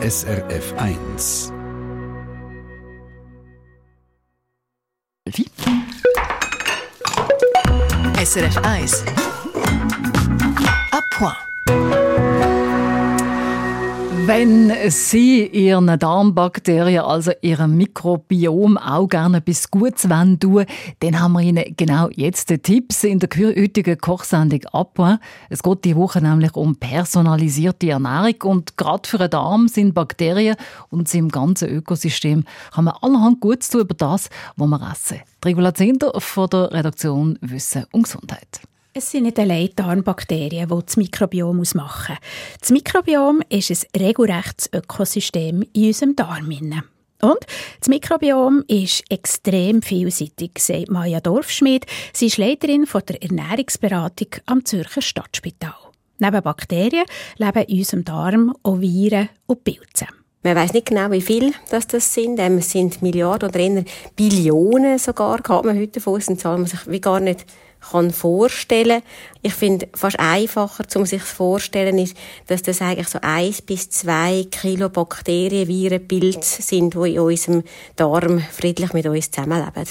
SRF 1. Wie? SRF 1. A point. Wenn Sie Ihren Darmbakterien, also Ihrem Mikrobiom, auch gerne etwas Gutes tun dann haben wir Ihnen genau jetzt die Tipps in der heutigen Kochsendung ab. Es geht die Woche nämlich um personalisierte Ernährung und gerade für den Darm sind Bakterien und im ganzen Ökosystem kann man allerhand Gutes tun über das, was wir essen. Regula Zender von der Redaktion Wissen und Gesundheit. Es sind nicht allein Darmbakterien, die das Mikrobiom ausmachen. Das Mikrobiom ist ein regelrechtes Ökosystem in unserem Darm. Und das Mikrobiom ist extrem vielseitig, sagt Maja Dorfschmidt. Sie ist Leiterin von der Ernährungsberatung am Zürcher Stadtspital. Neben Bakterien leben in unserem Darm auch Viren und Pilze. Man weiß nicht genau, wie viel das, das sind. Ähm, es sind Milliarden oder eher Billionen sogar, kann man heute davon aus, eine Zahl, man sich wie gar nicht kann vorstellen. Ich finde, fast einfacher, um sich vorstellen, ist, dass das eigentlich so eins bis zwei Kilo Bakterien, Viren, Pilze sind, die in unserem Darm friedlich mit uns zusammenleben.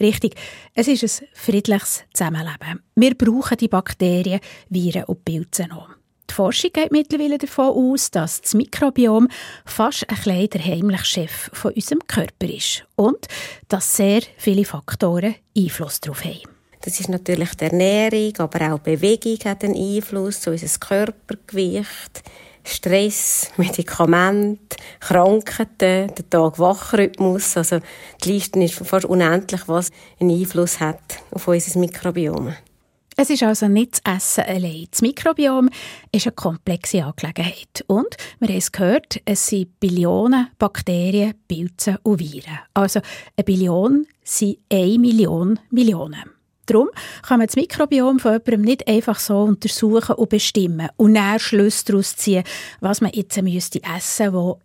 Richtig. Es ist ein friedliches Zusammenleben. Wir brauchen die Bakterien, Viren und Pilze noch. Die Forschung geht mittlerweile davon aus, dass das Mikrobiom fast ein kleiner der heimliche Chef von unserem Körper ist und dass sehr viele Faktoren Einfluss darauf haben. Das ist natürlich die Ernährung, aber auch Bewegung hat einen Einfluss, so unser Körpergewicht, Stress, Medikamente, Krankheiten, der Tag-Wach-Rhythmus. Also die Liste ist fast unendlich, was einen Einfluss hat auf unser Mikrobiom. Es ist also nicht das Essen allein. Das Mikrobiom ist eine komplexe Angelegenheit. Und, wir haben es gehört, es sind Billionen Bakterien, Pilze und Viren. Also eine Billion sind eine Million Millionen. Darum kann man das Mikrobiom von jemandem nicht einfach so untersuchen und bestimmen und dann Schlüsse daraus ziehen, was man jetzt essen müsste, was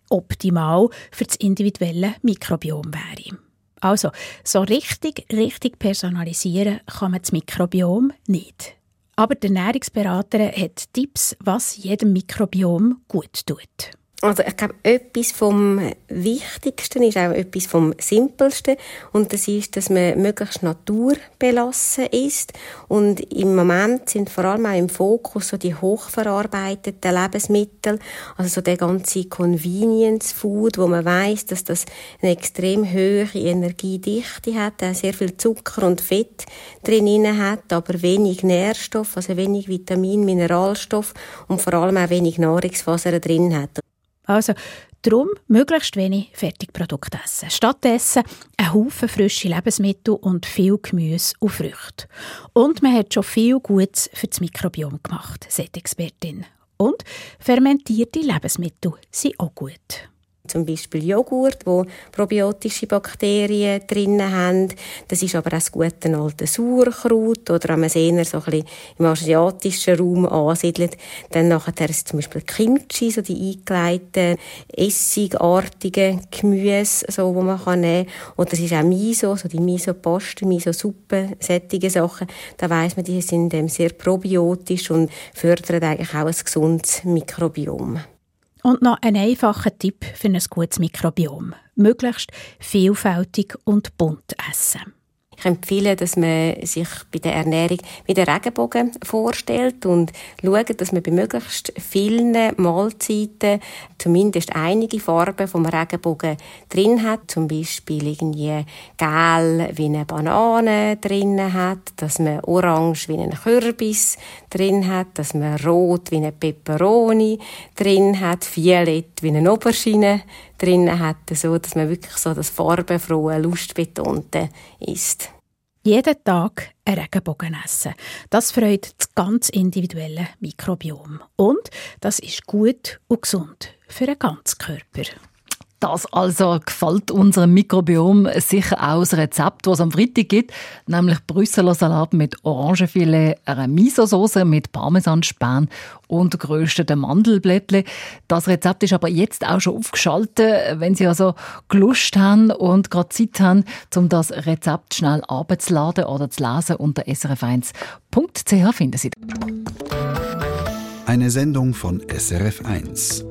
optimal für das individuelle Mikrobiom wäre. Also, so richtig, richtig personalisieren kann man das Mikrobiom nicht. Aber der Ernährungsberater hat Tipps, was jedem Mikrobiom gut tut. Also ich glaube, etwas vom Wichtigsten ist auch etwas vom Simpelsten. Und das ist, dass man möglichst naturbelassen ist. Und im Moment sind vor allem auch im Fokus so die hochverarbeiteten Lebensmittel, also so der ganze Convenience Food, wo man weiß, dass das eine extrem hohe Energiedichte hat, auch sehr viel Zucker und Fett drin hat, aber wenig Nährstoff, also wenig Vitamin, Mineralstoff und vor allem auch wenig Nahrungsfasern drin hat. Also, darum möglichst wenig Fertigprodukte essen. Stattdessen ein Haufen frische Lebensmittel und viel Gemüse und Früchte. Und man hat schon viel Gutes für das Mikrobiom gemacht, sagt Expertin. Und fermentierte Lebensmittel sind auch gut zum Beispiel Joghurt, wo probiotische Bakterien drin haben. Das ist aber auch das gute alte Sauerkraut oder wenn man es eher so ein bisschen im asiatischen Raum ansiedelt, dann nachher ist zum Beispiel Kimchi, so die eingelegten essigartigen Gemüse, so, wo man kann nehmen kann. Oder es ist auch Miso, so die Miso-Paste, Miso-Suppe, solche Sachen. Da weiss man, die sind sehr probiotisch und fördern eigentlich auch ein gesundes Mikrobiom. Und noch ein einfacher Tipp für ein gutes Mikrobiom. Möglichst vielfältig und bunt essen. Ich empfehle, dass man sich bei der Ernährung wie den Regenbogen vorstellt und schaut, dass man bei möglichst vielen Mahlzeiten zumindest einige Farben vom Regenbogen drin hat. Zum Beispiel irgendwie gel wie eine Banane drin hat, dass man orange wie einen Kürbis drin hat, dass man rot wie eine Peperoni drin hat, violett wie eine Aubergine drin hat, so dass man wirklich so das farbenfrohe, lustbetonte ist. Jeden Tag einen Regenbogen essen. Das freut das ganz individuelle Mikrobiom. Und das ist gut und gesund für den ganzen Körper. Das also gefällt unserem Mikrobiom sicher auch das Rezept, das es am Freitag gibt, nämlich Brüsseler Salat mit Orangenfilet, einer Miso-Sauce mit Parmesanspan und gerösteten Mandelblättchen. Das Rezept ist aber jetzt auch schon aufgeschaltet, wenn Sie also Lust haben und gerade Zeit haben, um das Rezept schnell abzuladen oder zu lesen unter srf1.ch finden Sie. Eine Sendung von SRF1.